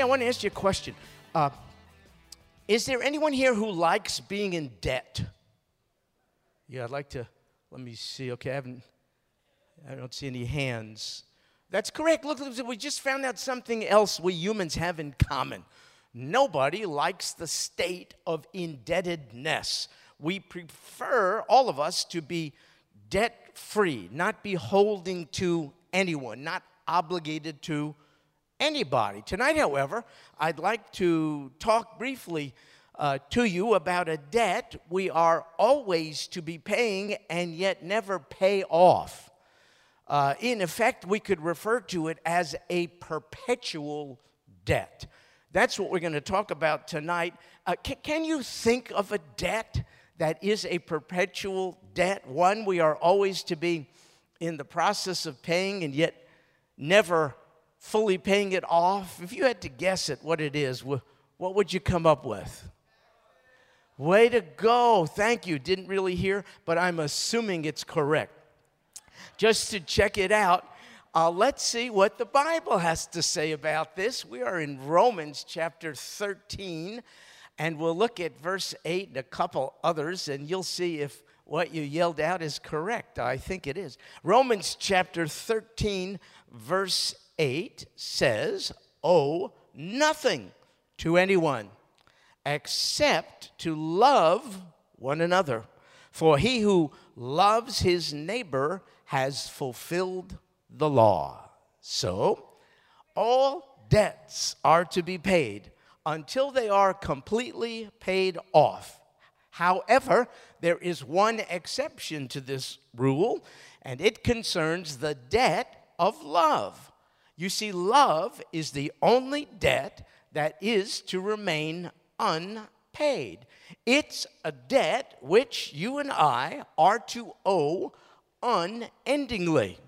I want to ask you a question. Uh, is there anyone here who likes being in debt? Yeah, I'd like to. Let me see. Okay, I haven't. I don't see any hands. That's correct. Look, we just found out something else we humans have in common. Nobody likes the state of indebtedness. We prefer, all of us, to be debt free, not be holding to anyone, not obligated to anybody. Tonight, however, I'd like to talk briefly uh, to you about a debt we are always to be paying and yet never pay off. Uh, in effect, we could refer to it as a perpetual debt. That's what we're going to talk about tonight. Uh, can, can you think of a debt that is a perpetual debt? One we are always to be in the process of paying and yet never fully paying it off. If you had to guess at what it is, what would you come up with? Way to go. Thank you. Didn't really hear, but I'm assuming it's correct. Just to check it out, uh, let's see what the Bible has to say about this. We are in Romans chapter 13, and we'll look at verse 8 and a couple others, and you'll see if what you yelled out is correct. I think it is. Romans chapter 13, verse 8 says, Owe nothing to anyone except to love one another. For he who loves his neighbor has fulfilled the law. So, all debts are to be paid until they are completely paid off. However, there is one exception to this rule, and it concerns the debt of love. You see, love is the only debt that is to remain unpaid. It's a debt which you and I are to owe unendingly.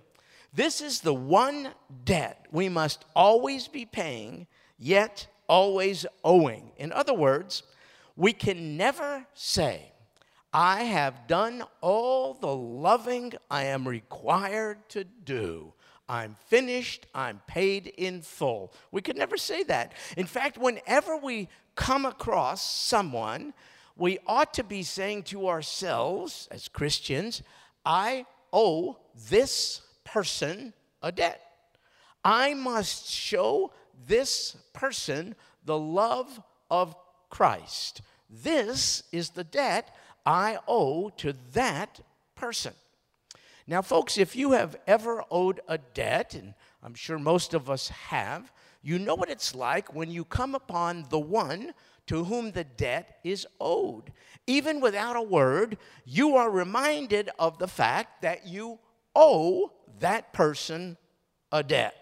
This is the one debt we must always be paying, yet always owing. In other words, we can never say, I have done all the loving I am required to do. I'm finished, I'm paid in full. We could never say that. In fact, whenever we come across someone, we ought to be saying to ourselves as Christians, I owe this person a debt. I must show this person the love of Christ. This is the debt I owe to that person. Now, folks, if you have ever owed a debt, and I'm sure most of us have, you know what it's like when you come upon the one to whom the debt is owed. Even without a word, you are reminded of the fact that you owe that person a debt.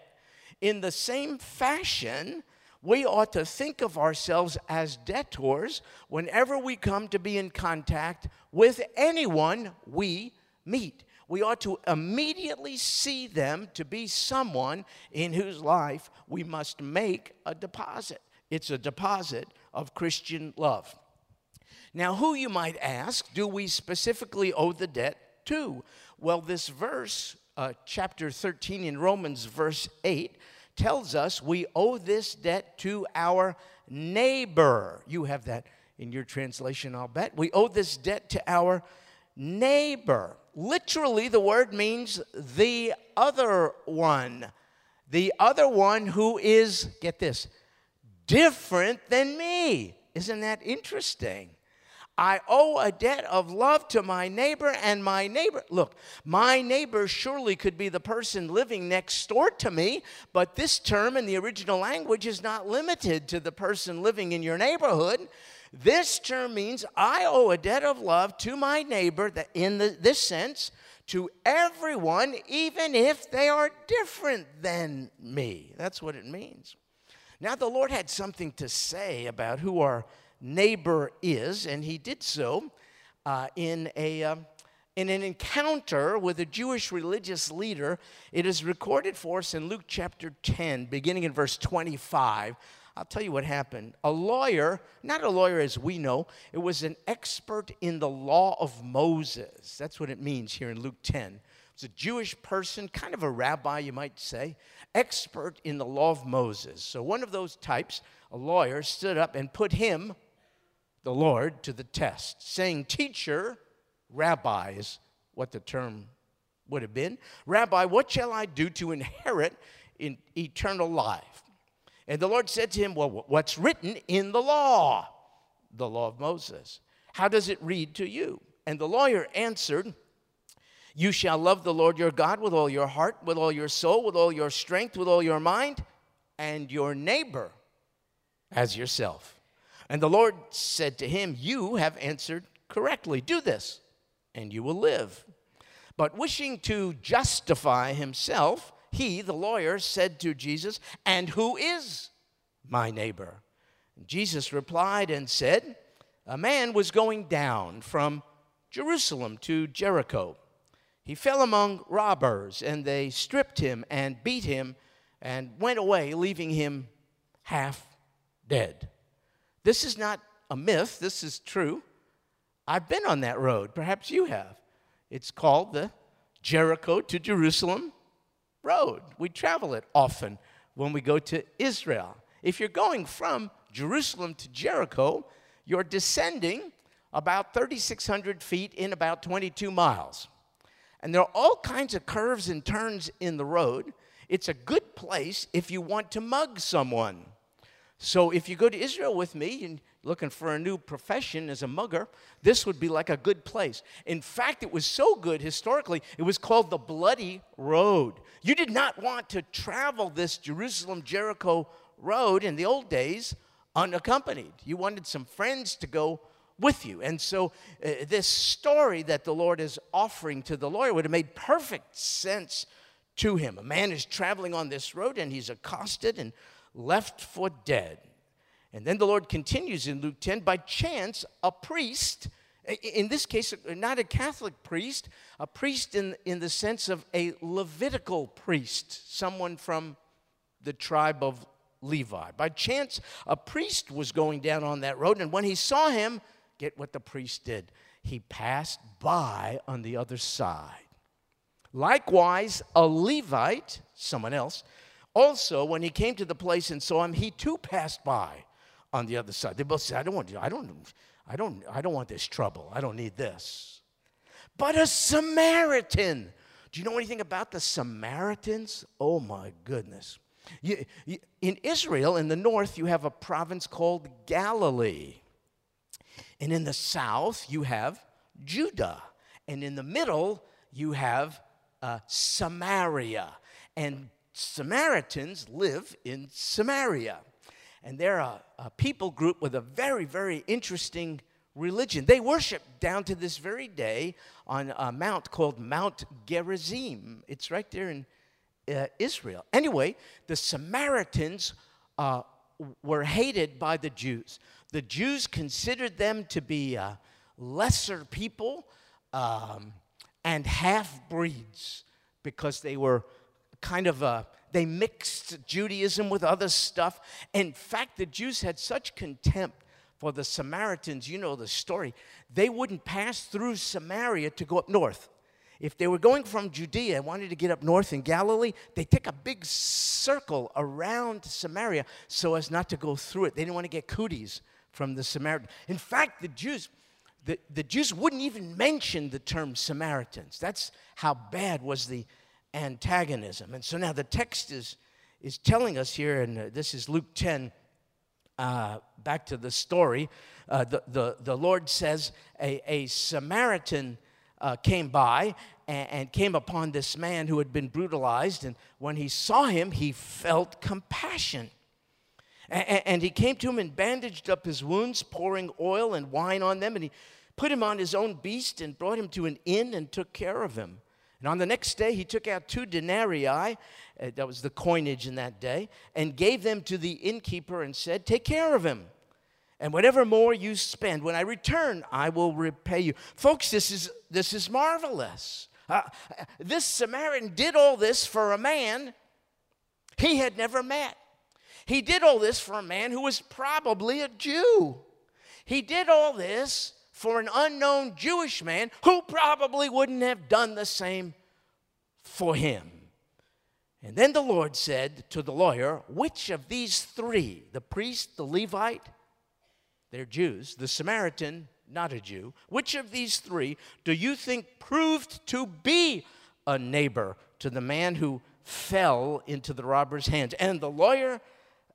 In the same fashion, we ought to think of ourselves as debtors whenever we come to be in contact with anyone we meet. We ought to immediately see them to be someone in whose life we must make a deposit. It's a deposit of Christian love. Now, who you might ask, do we specifically owe the debt to? Well, this verse, uh, chapter 13 in Romans, verse 8, tells us we owe this debt to our neighbor. You have that in your translation, I'll bet. We owe this debt to our neighbor. Literally, the word means the other one. The other one who is, get this, different than me. Isn't that interesting? I owe a debt of love to my neighbor, and my neighbor, look, my neighbor surely could be the person living next door to me, but this term in the original language is not limited to the person living in your neighborhood. This term means I owe a debt of love to my neighbor that in the, this sense, to everyone, even if they are different than me. That's what it means. Now, the Lord had something to say about who our neighbor is, and he did so uh, in, a, uh, in an encounter with a Jewish religious leader. It is recorded for us in Luke chapter 10, beginning in verse 25. I'll tell you what happened. A lawyer, not a lawyer as we know, it was an expert in the law of Moses. That's what it means here in Luke 10. was a Jewish person, kind of a rabbi, you might say, expert in the law of Moses. So one of those types, a lawyer, stood up and put him, the Lord, to the test, saying, Teacher, rabbi is what the term would have been. Rabbi, what shall I do to inherit in eternal life? And the Lord said to him, Well, what's written in the law? The law of Moses. How does it read to you? And the lawyer answered, You shall love the Lord your God with all your heart, with all your soul, with all your strength, with all your mind, and your neighbor as yourself. And the Lord said to him, You have answered correctly. Do this, and you will live. But wishing to justify himself, he, the lawyer, said to Jesus, And who is my neighbor? Jesus replied and said, A man was going down from Jerusalem to Jericho. He fell among robbers, and they stripped him and beat him and went away, leaving him half dead. This is not a myth, this is true. I've been on that road. Perhaps you have. It's called the Jericho to Jerusalem road. We travel it often when we go to Israel. If you're going from Jerusalem to Jericho, you're descending about 3,600 feet in about 22 miles. And there are all kinds of curves and turns in the road. It's a good place if you want to mug someone. So if you go to Israel with me and looking for a new profession as a mugger, this would be like a good place. In fact, it was so good historically, it was called the Bloody Road. You did not want to travel this Jerusalem Jericho road in the old days unaccompanied. You wanted some friends to go with you. And so, uh, this story that the Lord is offering to the lawyer would have made perfect sense to him. A man is traveling on this road and he's accosted and left for dead. And then the Lord continues in Luke 10 by chance, a priest, in this case, uh, not a Catholic priest, a priest in, in the sense of a Levitical priest, someone from the tribe of Levi. By chance, a priest was going down on that road, and when he saw him, get what the priest did. He passed by on the other side. Likewise, a Levite, someone else, also, when he came to the place and saw him, he too passed by on the other side. They both said, I don't want, I don't, I don't, I don't want this trouble. I don't need this. But a Samaritan. Do you know anything about the Samaritans? Oh my goodness. You, you, in Israel, in the north, you have a province called Galilee. And in the south, you have Judah. And in the middle, you have uh, Samaria. And Samaritans live in Samaria. And they're a, a, people group with a very, very interesting religion. They worship down to this very day on a mount called Mount Gerizim. It's right there in uh, Israel. Anyway, the Samaritans uh, were hated by the Jews. The Jews considered them to be uh, lesser people um, and half breeds because they were kind of a, they mixed Judaism with other stuff. In fact, the Jews had such contempt for the Samaritans, you know the story, they wouldn't pass through Samaria to go up north. If they were going from Judea and wanted to get up north in Galilee, they take a big circle around Samaria so as not to go through it. They didn't want to get cooties from the Samaritan. In fact, the Jews, the, the Jews wouldn't even mention the term Samaritans. That's how bad was the antagonism. And so now the text is, is telling us here, and uh, this is Luke 10, uh, back to the story. Uh, the, the, the Lord says a, a Samaritan uh, came by and, and, came upon this man who had been brutalized. And when he saw him, he felt compassion. And, and he came to him and bandaged up his wounds, pouring oil and wine on them. And he put him on his own beast and brought him to an inn and took care of him. And on the next day, he took out two denarii, uh, that was the coinage in that day, and gave them to the innkeeper and said, Take care of him. And whatever more you spend, when I return, I will repay you. Folks, this is, this is marvelous. Uh, this Samaritan did all this for a man he had never met. He did all this for a man who was probably a Jew. He did all this for an unknown Jewish man who probably wouldn't have done the same for him. And then the Lord said to the lawyer, Which of these three, the priest, the Levite, they're Jews, the Samaritan, not a Jew, which of these three do you think proved to be a neighbor to the man who fell into the robber's hands? And the lawyer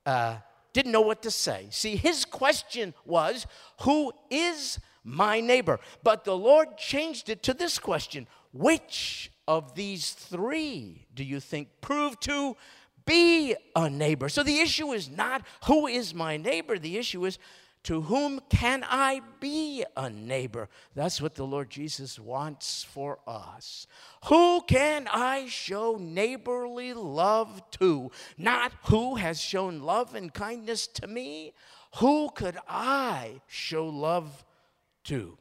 uh, didn't know what to say. See, his question was, Who is my neighbor? But the Lord changed it to this question Which of these three do you think proved to be a neighbor? So the issue is not who is my neighbor, the issue is to whom can I be a neighbor? That's what the Lord Jesus wants for us. Who can I show neighborly love to? Not who has shown love and kindness to me. Who could I show love to?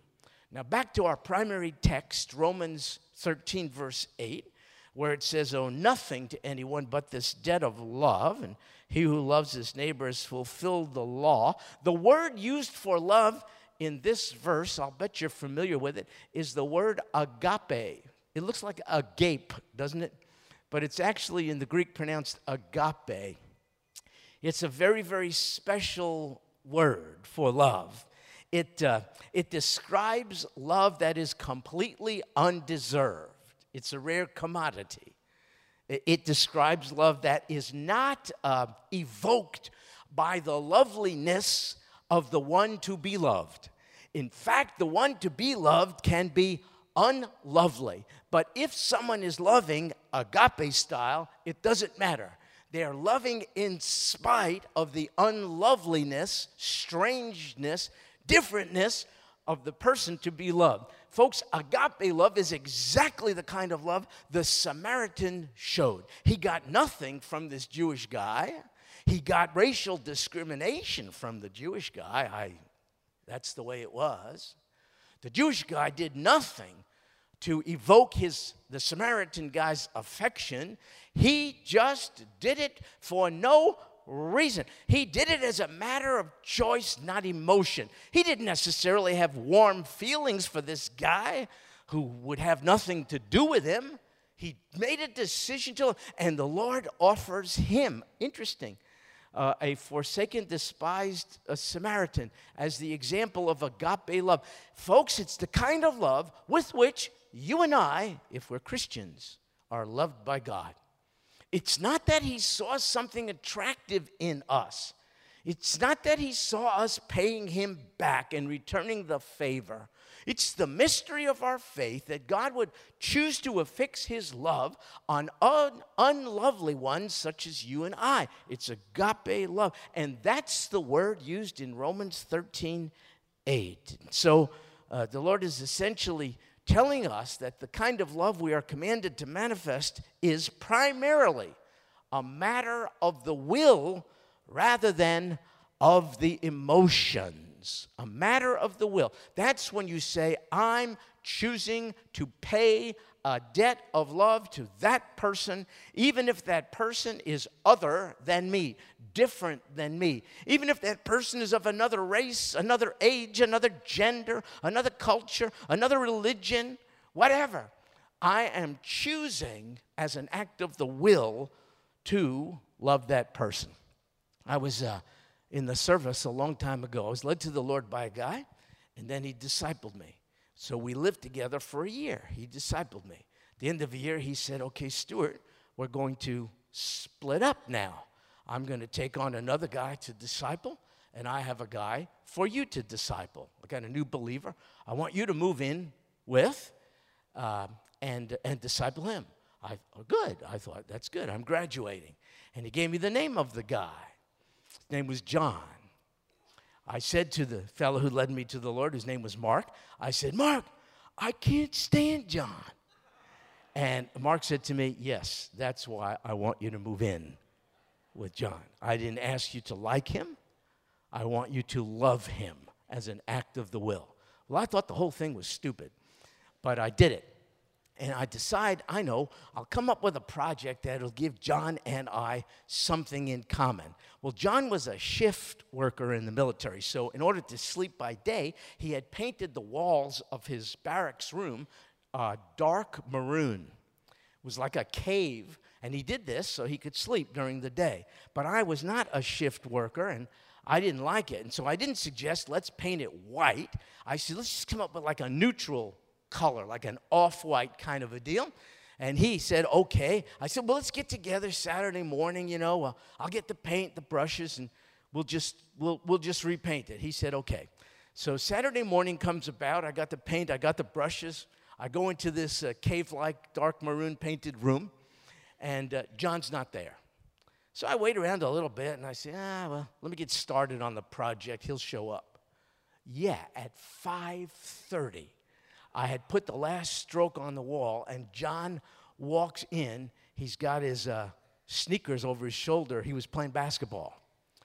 Now, back to our primary text, Romans 13, verse 8, where it says, Owe nothing to anyone but this debt of love, and he who loves his neighbor has fulfilled the law. The word used for love in this verse, I'll bet you're familiar with it, is the word agape. It looks like agape, doesn't it? But it's actually in the Greek pronounced agape. It's a very, very special word for love. It, uh, it describes love that is completely undeserved. It's a rare commodity. It, describes love that is not uh, evoked by the loveliness of the one to be loved. In fact, the one to be loved can be unlovely. But if someone is loving agape style, it doesn't matter. They are loving in spite of the unloveliness, strangeness, differentness of the person to be loved. Folks, agape love is exactly the kind of love the Samaritan showed. He got nothing from this Jewish guy. He got racial discrimination from the Jewish guy. I, that's the way it was. The Jewish guy did nothing to evoke his the Samaritan guy's affection. He just did it for no reason. He did it as a matter of choice, not emotion. He didn't necessarily have warm feelings for this guy who would have nothing to do with him. He made a decision to, and the Lord offers him, interesting, uh, a forsaken, despised uh, Samaritan as the example of agape love. Folks, it's the kind of love with which you and I, if we're Christians, are loved by God. It's not that he saw something attractive in us. It's not that he saw us paying him back and returning the favor. It's the mystery of our faith that God would choose to affix his love on un- unlovely ones such as you and I. It's agape love. And that's the word used in Romans 13 8. So uh, the Lord is essentially telling us that the kind of love we are commanded to manifest is primarily a matter of the will rather than of the emotions. A matter of the will. That's when you say, I'm choosing to pay a debt of love to that person, even if that person is other than me, different than me. Even if that person is of another race, another age, another gender, another culture, another religion, whatever. I am choosing as an act of the will to love that person. I was uh, in the service a long time ago. I was led to the Lord by a guy, and then he discipled me. So we lived together for a year. He discipled me. At the end of the year, he said, Okay, Stuart, we're going to split up now. I'm going to take on another guy to disciple, and I have a guy for you to disciple. I got a new believer. I want you to move in with uh, and, and disciple him. I, oh, good. I thought, that's good. I'm graduating. And he gave me the name of the guy. His name was John. I said to the fellow who led me to the Lord, whose name was Mark, I said, Mark, I can't stand John. And Mark said to me, Yes, that's why I want you to move in with John. I didn't ask you to like him, I want you to love him as an act of the will. Well, I thought the whole thing was stupid, but I did it. And I decide, I know, I'll come up with a project that'll give John and I something in common. Well, John was a shift worker in the military, so in order to sleep by day, he had painted the walls of his barracks room uh, dark maroon It was like a cave. And he did this so he could sleep during the day. But I was not a shift worker and I didn't like it. And so I didn't suggest let's paint it white. I said let's just come up with like a neutral color, like an off white kind of a deal. And he said, okay. I said, well, let's get together Saturday morning, you know. I'll get the paint, the brushes, and we'll just, we'll, we'll just repaint it. He said, okay. So Saturday morning comes about. I got the paint, I got the brushes. I go into this uh, cave like dark maroon painted room, and uh, John's not there. So I wait around a little bit and I say, ah, well, let me get started on the project. He'll show up. Yeah, at 5:30, I had put the last stroke on the wall, and John walks in. He's got his uh, sneakers over his shoulder. He was playing basketball.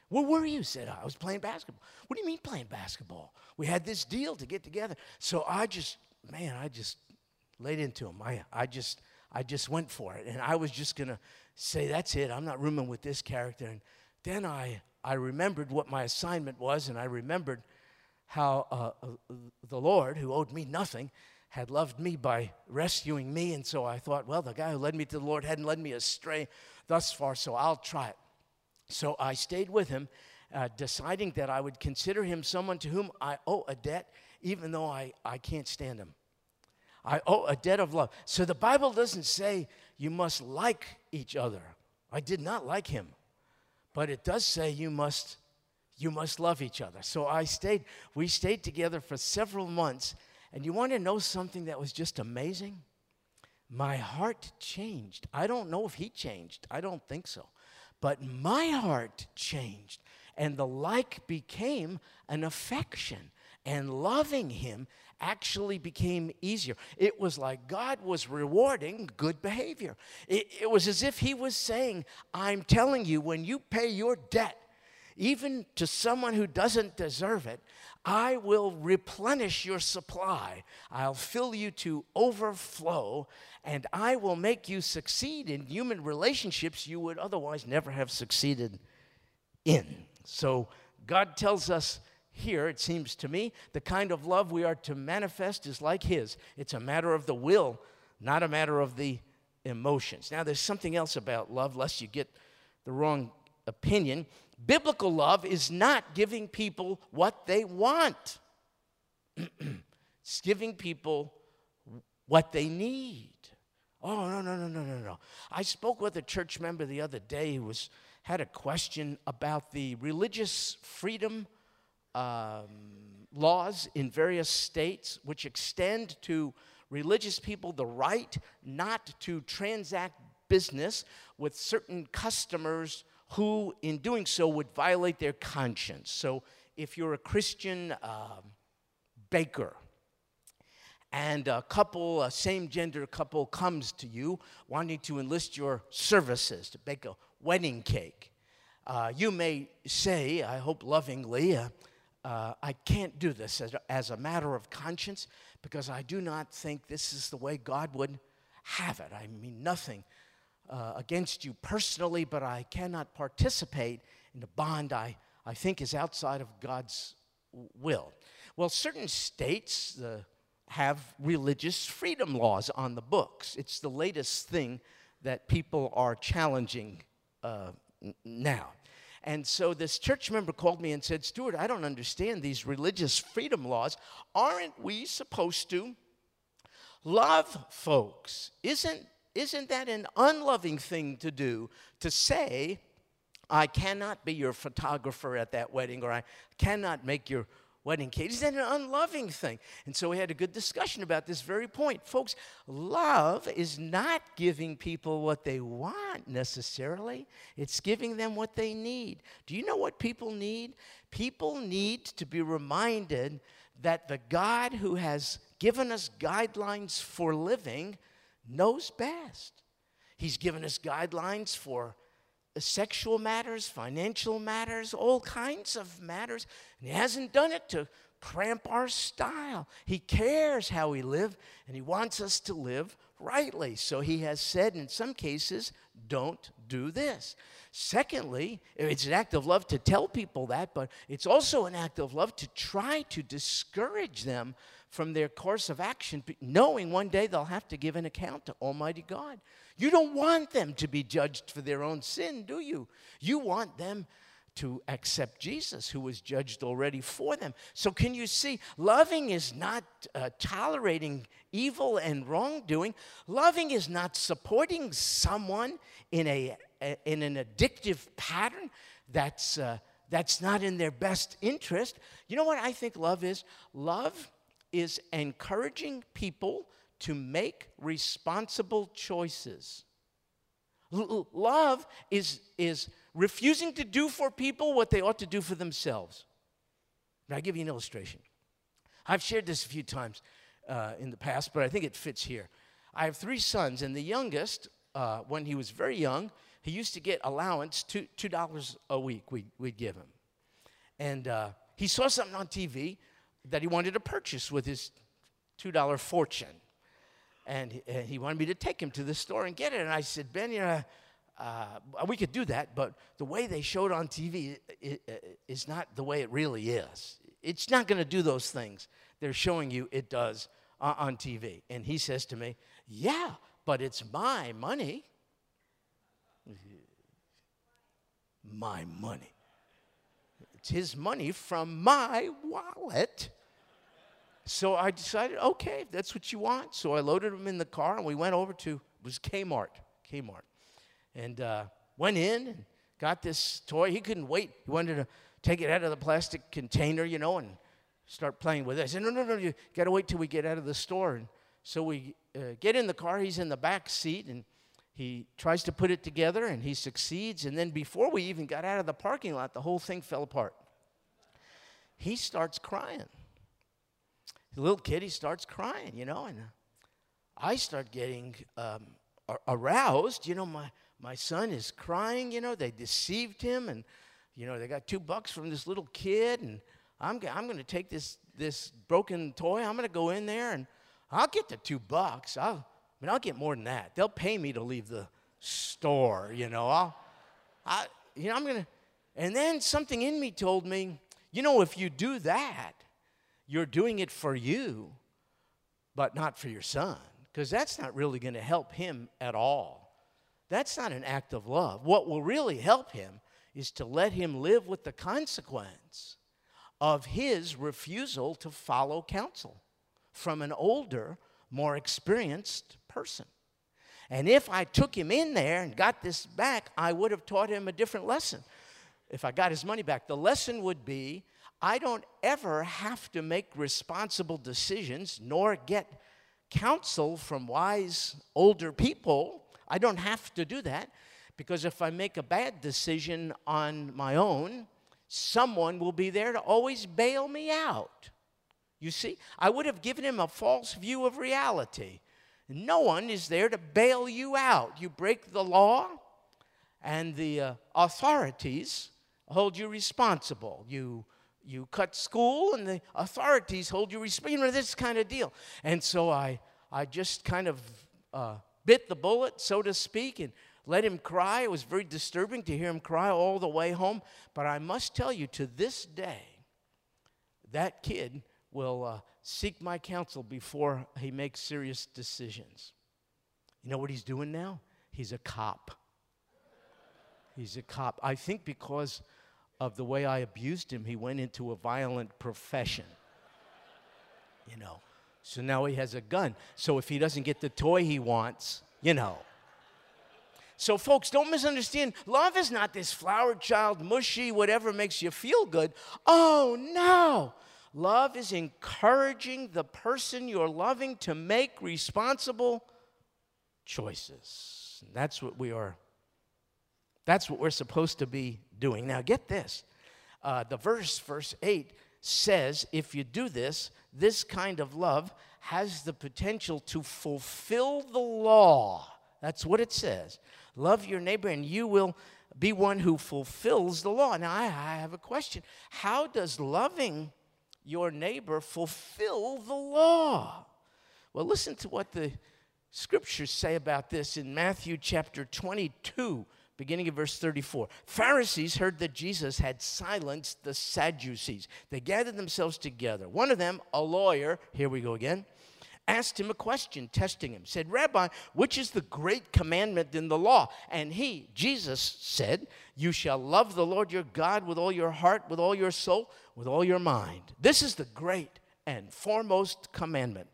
Where were you? said I. I was playing basketball. What do you mean playing basketball? We had this deal to get together. So I just, man, I just laid into him. I, I just, I just went for it. And I was just gonna say, that's it. I'm not rooming with this character. And then I, I remembered what my assignment was, and I remembered how uh, uh, the Lord, who owed me nothing, had loved me by rescuing me. And so I thought, well, the guy who led me to the Lord hadn't led me astray thus far, so I'll try it. So I stayed with him, uh, deciding that I would consider him someone to whom I owe a debt, even though I, I can't stand him. I owe a debt of love. So the Bible doesn't say you must like each other. I did not like him. But it does say you must you must love each other. So I stayed we stayed together for several months and you want to know something that was just amazing? My heart changed. I don't know if he changed. I don't think so. But my heart changed, and the like became an affection, and loving him actually became easier. It was like God was rewarding good behavior. It, it, was as if He was saying, I'm telling you, when you pay your debt, even to someone who doesn't deserve it, I will replenish your supply. I'll fill you to overflow, and I will make you succeed in human relationships you would otherwise never have succeeded in. So, God tells us here, it seems to me, the kind of love we are to manifest is like His. It's a matter of the will, not a matter of the emotions. Now, there's something else about love, lest you get the wrong opinion. Biblical love is not giving people what they want, it's giving people what they need. Oh, no, no, no, no, no, no. I spoke with a church member the other day who was, had a question about the religious freedom um, laws in various states which extend to religious people the right not to transact business with certain customers who, in doing so, would violate their conscience. So, if you're a Christian uh, baker and a couple, a same gender couple, comes to you wanting to enlist your services to bake a wedding cake, uh, you may say, I hope lovingly, uh, uh, I can't do this as as a matter of conscience because I do not think this is the way God would have it. I mean, nothing uh, against you personally, but I cannot participate in a bond I, I think is outside of God's will. Well, certain states uh, have religious freedom laws on the books. It's the latest thing that people are challenging uh, now. And so this church member called me and said, Stuart, I don't understand these religious freedom laws. Aren't we supposed to love folks? Isn't isn't that an unloving thing to do to say, I cannot be your photographer at that wedding, or I cannot make your wedding cake? Is that an unloving thing? And so we had a good discussion about this very point. Folks, love is not giving people what they want necessarily, it's giving them what they need. Do you know what people need? People need to be reminded that the God who has given us guidelines for living knows best. He's given us guidelines for sexual matters, financial matters, all kinds of matters. And he hasn't done it to cramp our style. He cares how we live, and He wants us to live rightly. So He has said in some cases, don't do this. Secondly, it's an act of love to tell people that, but it's also an act of love to try to discourage them from their course of action, knowing one day they'll have to give an account to Almighty God. You don't want them to be judged for their own sin, do you? You want them to accept Jesus, who was judged already for them. So, can you see? Loving is not uh, tolerating evil and wrongdoing. Loving is not supporting someone in, a, a in an addictive pattern that's, uh, that's not in their best interest. You know what I think love is? Love is encouraging people to make responsible choices. L- love is, is refusing to do for people what they ought to do for themselves. Now, I'll give you an illustration. I've shared this a few times uh, in the past, but I think it fits here. I have three sons, and the youngest, uh, when he was very young, he used to get allowance, two, $2 a week we'd, we'd give him. And uh, he saw something on TV that he wanted to purchase with his $2 fortune. And he, and he, wanted me to take him to the store and get it. And I said, Ben, you know, uh, we could do that, but the way they showed on TV is not the way it really is. It's not going to do those things they're showing you it does on TV. And he says to me, Yeah, but it's my money. My money. It's his money from my wallet. So I decided, okay, that's what you want. So I loaded him in the car and we went over to, it was Kmart, Kmart. And uh, went in and got this toy. He couldn't wait. He wanted to take it out of the plastic container, you know, and start playing with it. I said, no, no, no, you got to wait till we get out of the store. And so we uh, get in the car. He's in the back seat and he tries to put it together and he succeeds. And then before we even got out of the parking lot, the whole thing fell apart. He starts crying. The little kid, he starts crying, you know, and I start getting um, aroused. You know, my, my son is crying, you know, they deceived him and, you know, they got two bucks from this little kid and I'm, I'm going to take this, this broken toy, I'm going to go in there and I'll get the two bucks. I'll, I mean, I'll get more than that. They'll pay me to leave the store, you know. I'll, I, you know, I'm gonna. And then something in me told me, you know, if you do that, you're doing it for you, but not for your son, because that's not really going to help him at all. That's not an act of love. What will really help him is to let him live with the consequence of his refusal to follow counsel from an older, more experienced person. And if I took him in there and got this back, I would have taught him a different lesson. If I got his money back, the lesson would be I don't ever have to make responsible decisions nor get counsel from wise older people. I don't have to do that because if I make a bad decision on my own, someone will be there to always bail me out. You see, I would have given him a false view of reality. No one is there to bail you out. You break the law, and the uh, authorities hold you responsible. You you cut school, and the authorities hold you responsible. You know this kind of deal. And so I I just kind of uh, bit the bullet, so to speak, and let him cry. It was very disturbing to hear him cry all the way home. But I must tell you, to this day, that kid will uh, seek my counsel before he makes serious decisions. You know what he's doing now? He's a cop. He's a cop. I think because of the way I abused him, he went into a violent profession. You know. So now he has a gun. So if he doesn't get the toy he wants, you know. So, folks, don't misunderstand. Love is not this flower child, mushy, whatever makes you feel good. Oh, no. Love is encouraging the person you're loving to make responsible choices. And that's what we are. That's what we're supposed to be doing. Now, get this. Uh, the verse, verse 8, says if you do this, this kind of love has the potential to fulfill the law. That's what it says. Love your neighbor, and you will be one who fulfills the law. Now, I, I have a question. How does loving your neighbor fulfill the law. Well, listen to what the scriptures say about this in Matthew chapter 22, beginning of verse 34. Pharisees heard that Jesus had silenced the Sadducees. They gathered themselves together. One of them, a lawyer, here we go again, asked him a question, testing him, said, Rabbi, which is the great commandment in the law? And he, Jesus, said, You shall love the Lord your God with all your heart, with all your soul, with all your mind. This is the great and foremost commandment.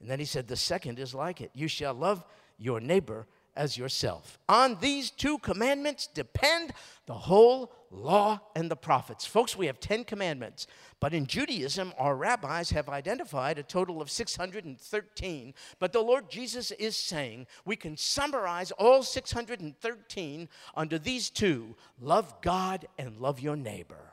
And then he said, The second is like it you shall love your neighbor as yourself. On these two commandments depend the whole law and the prophets. Folks, we have 10 commandments, but in Judaism, our rabbis have identified a total of 613. But the Lord Jesus is saying we can summarize all 613 under these two love God and love your neighbor.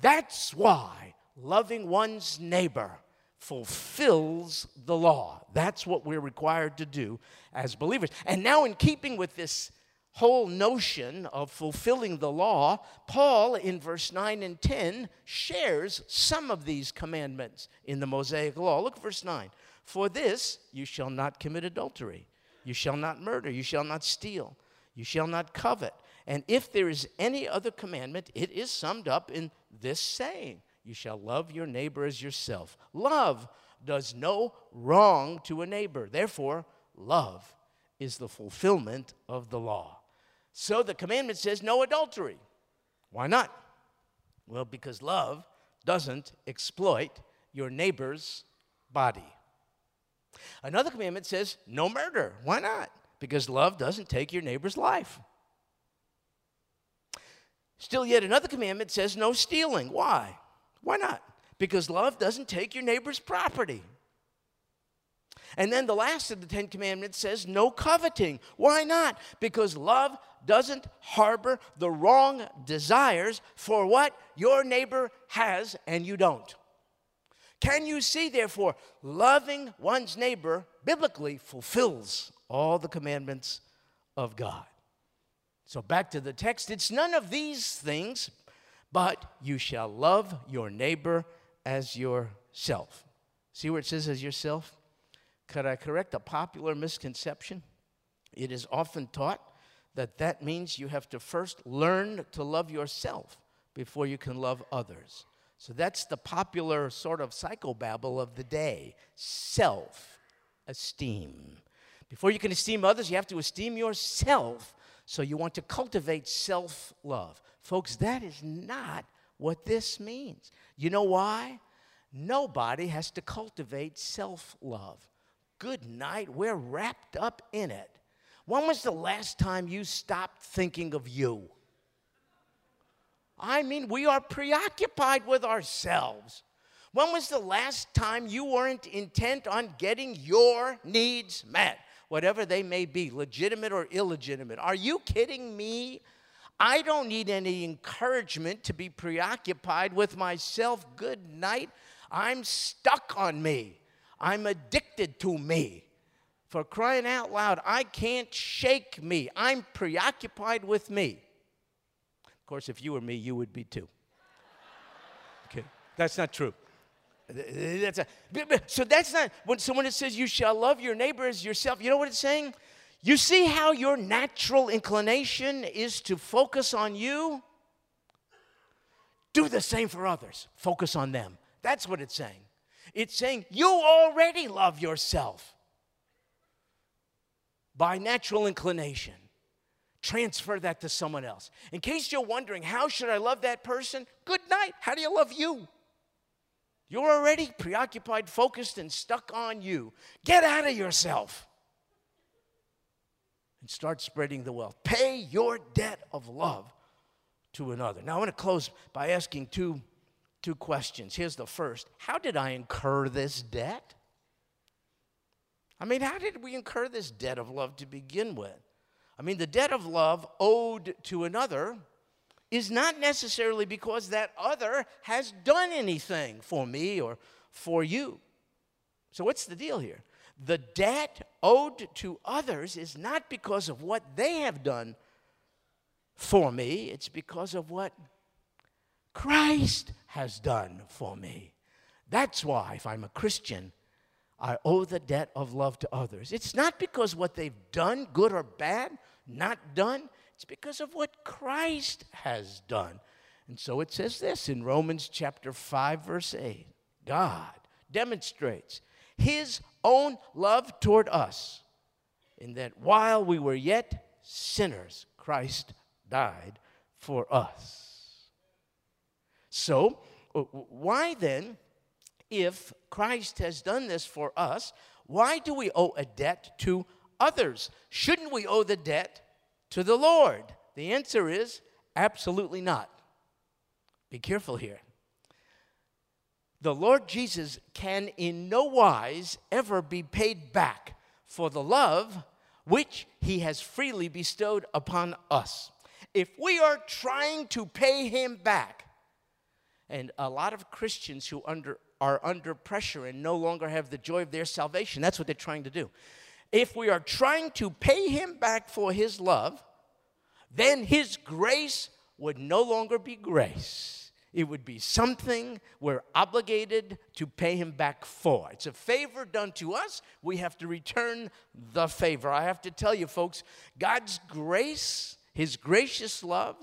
That's why loving one's neighbor fulfills the law. That's what we're required to do as believers. And now, in keeping with this whole notion of fulfilling the law, Paul in verse 9 and 10 shares some of these commandments in the Mosaic law. Look at verse 9. For this you shall not commit adultery, you shall not murder, you shall not steal, you shall not covet. And if there is any other commandment, it is summed up in this saying you shall love your neighbor as yourself. Love does no wrong to a neighbor. Therefore, love is the fulfillment of the law. So the commandment says no adultery. Why not? Well, because love doesn't exploit your neighbor's body. Another commandment says no murder. Why not? Because love doesn't take your neighbor's life. Still, yet another commandment says no stealing. Why? Why not? Because love doesn't take your neighbor's property. And then the last of the Ten Commandments says no coveting. Why not? Because love doesn't harbor the wrong desires for what your neighbor has and you don't. Can you see, therefore, loving one's neighbor biblically fulfills all the commandments of God? So, back to the text, it's none of these things, but you shall love your neighbor as yourself. See where it says as yourself? Could I correct a popular misconception? It is often taught that that means you have to first learn to love yourself before you can love others. So that's the popular sort of psychobabble of the day self esteem. Before you can esteem others, you have to esteem yourself. So you want to cultivate self love. Folks, that is not what this means. You know why? Nobody has to cultivate self love. Good night, we're wrapped up in it. When was the last time you stopped thinking of you? I mean, we are preoccupied with ourselves. When was the last time you weren't intent on getting your needs met, whatever they may be, legitimate or illegitimate? Are you kidding me? I don't need any encouragement to be preoccupied with myself. Good night. I'm stuck on me. I'm addicted to me. For crying out loud, I can't shake me. I'm preoccupied with me. Of course, if you were me, you would be too. Okay, that's not true. That's a, so that's not when so when it says you shall love your neighbor as yourself. You know what it's saying? You see how your natural inclination is to focus on you? Do the same for others. Focus on them. That's what it's saying. It's saying you already love yourself by natural inclination. Transfer that to someone else. In case you're wondering, how should I love that person? Good night. How do you love you? You're already preoccupied, focused, and stuck on you. Get out of yourself and start spreading the wealth. Pay your debt of love to another. Now, I want to close by asking two, two questions. Here's the first How did I incur this debt? I mean, how did we incur this debt of love to begin with? I mean, the debt of love owed to another is not necessarily because that other has done anything for me or for you. So, what's the deal here? the debt owed to others is not because of what they have done for me, it's because of what Christ has done for me. That's why, if I'm a Christian, I owe the debt of love to others. It's not because what they've done, good or bad, not done, it's because of what Christ has done. And so it says this in Romans chapter 5, verse 8 God demonstrates his own love toward us in that while we were yet sinners, Christ died for us. So, uh, why then, if Christ has done this for us, why do we owe a debt to others? Shouldn't we owe the debt to the Lord? The answer is absolutely not. Be careful here. The Lord Jesus can in no wise ever be paid back for the love which he has freely bestowed upon us. If we are trying to pay him back, and a lot of Christians who under, are under pressure and no longer have the joy of their salvation, that's what they're trying to do. If we are trying to pay him back for his love, then his grace would no longer be grace it would be something we're obligated to pay him back for. It's a favor done to us. We have to return the favor. I have to tell you, folks, God's grace, his gracious love,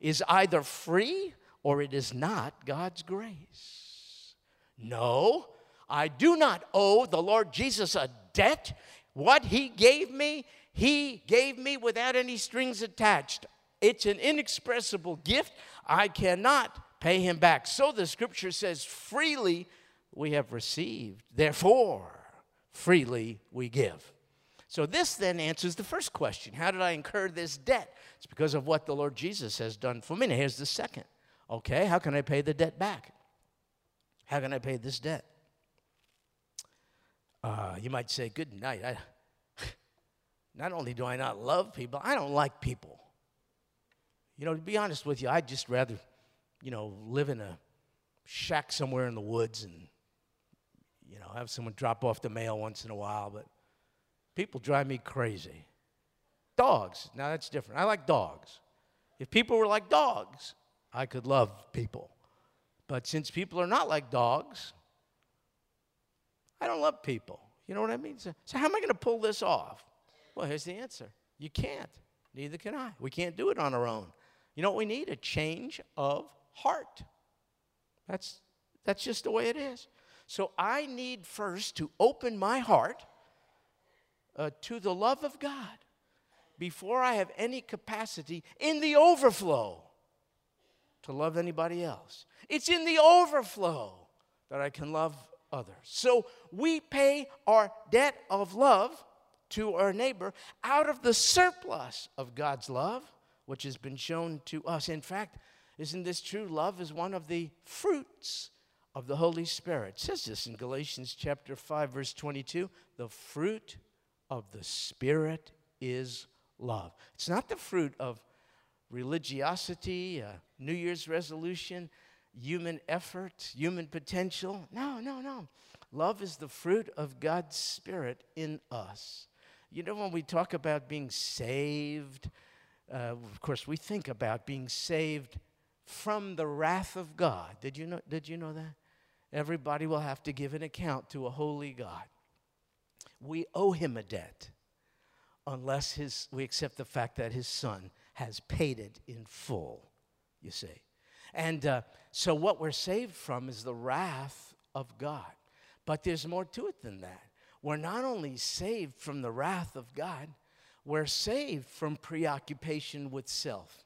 is either free or it is not God's grace. No, I do not owe the Lord Jesus a debt. What he gave me, he gave me without any strings attached. It's an inexpressible gift. I cannot pay him back. So the scripture says, freely we have received, therefore, freely we give. So this then answers the first question How did I incur this debt? It's because of what the Lord Jesus has done for me. Now, here's the second. Okay, how can I pay the debt back? How can I pay this debt? Uh, you might say, Good night. I, not only do I not love people, I don't like people. You know, to be honest with you, I'd just rather you know, live in a shack somewhere in the woods and, you know, have someone drop off the mail once in a while. But people drive me crazy. Dogs, now that's different. I like dogs. If people were like dogs, I could love people. But since people are not like dogs, I don't love people. You know what I mean? So, so how am I going to pull this off? Well, here's the answer you can't. Neither can I. We can't do it on our own. You know what we need? A change of heart. That's, that's just the way it is. So I need first to open my heart uh, to the love of God before I have any capacity in the overflow to love anybody else. It's in the overflow that I can love others. So we pay our debt of love to our neighbor out of the surplus of God's love, which has been shown to us. In fact, isn't this true? Love is one of the fruits of the Holy Spirit. It says this in Galatians chapter 5 verse 22, the fruit of the Spirit is love. It's not the fruit of religiosity, New Year's resolution, human effort, human potential. No, no, no. Love is the fruit of God's Spirit in us. You know, when we talk about being saved, uh, of course, we think about being saved from the wrath of God. Did you know, did you know that? Everybody will have to give an account to a holy God. We owe him a debt unless his, we accept the fact that his son has paid it in full, you see. And uh, so, what we're saved from is the wrath of God. But there's more to it than that. We're not only saved from the wrath of God, we're saved from preoccupation with self.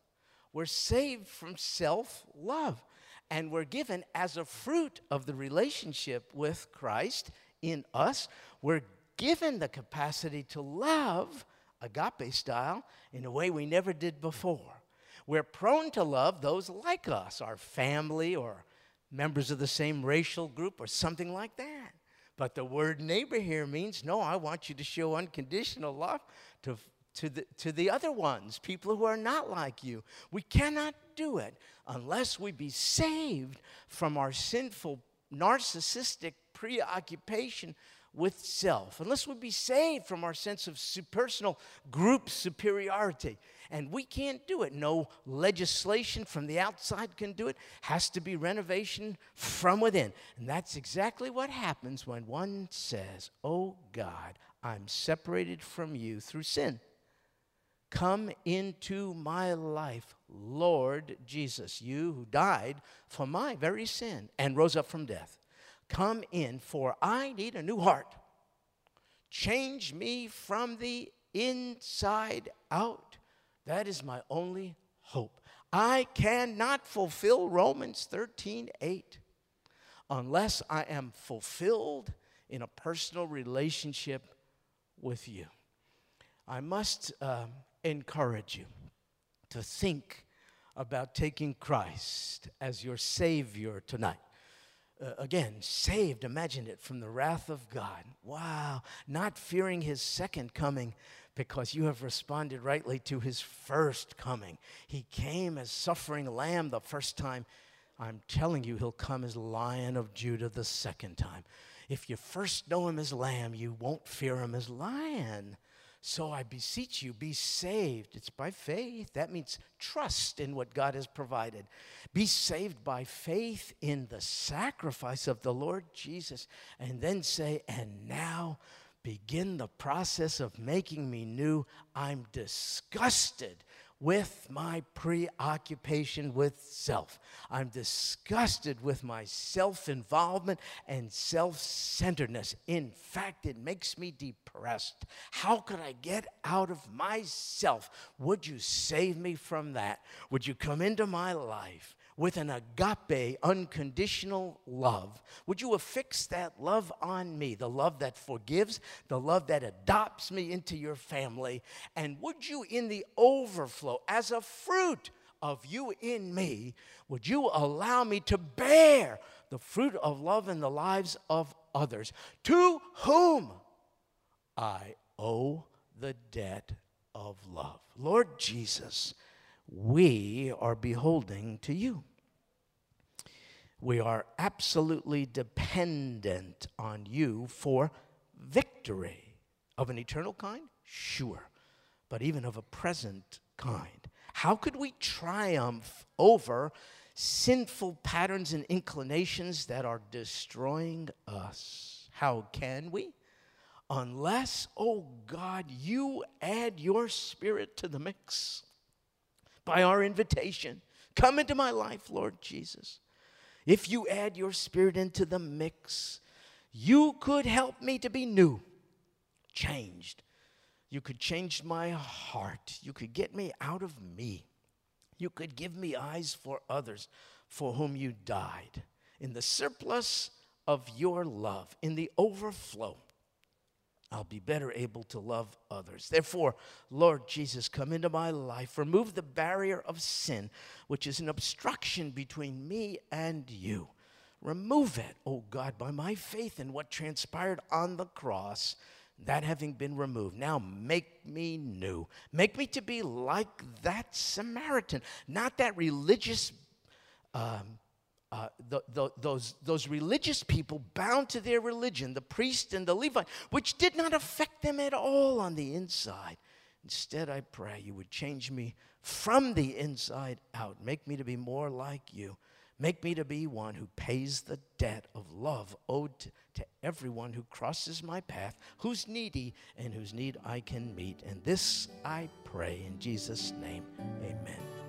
We're saved from self love. And we're given as a fruit of the relationship with Christ in us, we're given the capacity to love agape style in a way we never did before. We're prone to love those like us, our family or members of the same racial group or something like that. But the word neighbor here means no, I want you to show unconditional love to to the, to the other ones, people who are not like you. We cannot do it unless we be saved from our sinful, narcissistic preoccupation with self, unless we be saved from our sense of personal group superiority. And we can't do it. No legislation from the outside can do it. Has to be renovation from within. And that's exactly what happens when one says, Oh God, I'm separated from you through sin. Come into my life, Lord Jesus, you who died for my very sin and rose up from death. Come in, for I need a new heart. Change me from the inside out. That is my only hope. I cannot fulfill Romans 13 8 unless I am fulfilled in a personal relationship with you. I must um, encourage you to think about taking Christ as your Savior tonight uh, again, saved, imagine it, from the wrath of God. Wow. Not fearing his second coming because you have responded rightly to his first coming. He came as suffering lamb the first time. I'm telling you, he'll come as lion of Judah the second time. If you first know him as lamb, you won't fear him as lion. So I beseech you, be saved. It's by faith. That means trust in what God has provided. Be saved by faith in the sacrifice of the Lord Jesus. And then say, and now begin the process of making me new. I'm disgusted with my preoccupation with self. I'm disgusted with my self involvement and self centeredness. In fact, it makes me depressed. How could I get out of myself? Would you save me from that? Would you come into my life? With an agape, unconditional love, would you affix that love on me? The love that forgives, the love that adopts me into your family. And would you, in the overflow, as a fruit of you in me, would you allow me to bear the fruit of love in the lives of others, to whom I owe the debt of love? Lord Jesus, we are beholding to you. We are absolutely dependent on you for victory. Of an eternal kind? Sure. But even of a present kind. How could we triumph over sinful patterns and inclinations that are destroying us? How can we? Unless, oh God, you add your spirit to the mix by our invitation. Come into my life, Lord Jesus. If you add your spirit into the mix, you could help me to be new, changed. You could change my heart. You could get me out of me. You could give me eyes for others for whom you died. In the surplus of your love, in the overflow I'll be better able to love others. Therefore, Lord Jesus, come into my life. Remove the barrier of sin, which is an obstruction between me and you. Remove it, oh God, by my faith in what transpired on the cross. That having been removed, now make me new. Make me to be like that Samaritan, not that religious um, uh, the, the, those, those religious people bound to their religion, the priest and the Levite, which did not affect them at all on the inside. Instead, I pray you would change me from the inside out. Make me to be more like you. Make me to be one who pays the debt of love owed to, to everyone who crosses my path, who's needy and whose need I can meet. And this I pray in Jesus' name. Amen.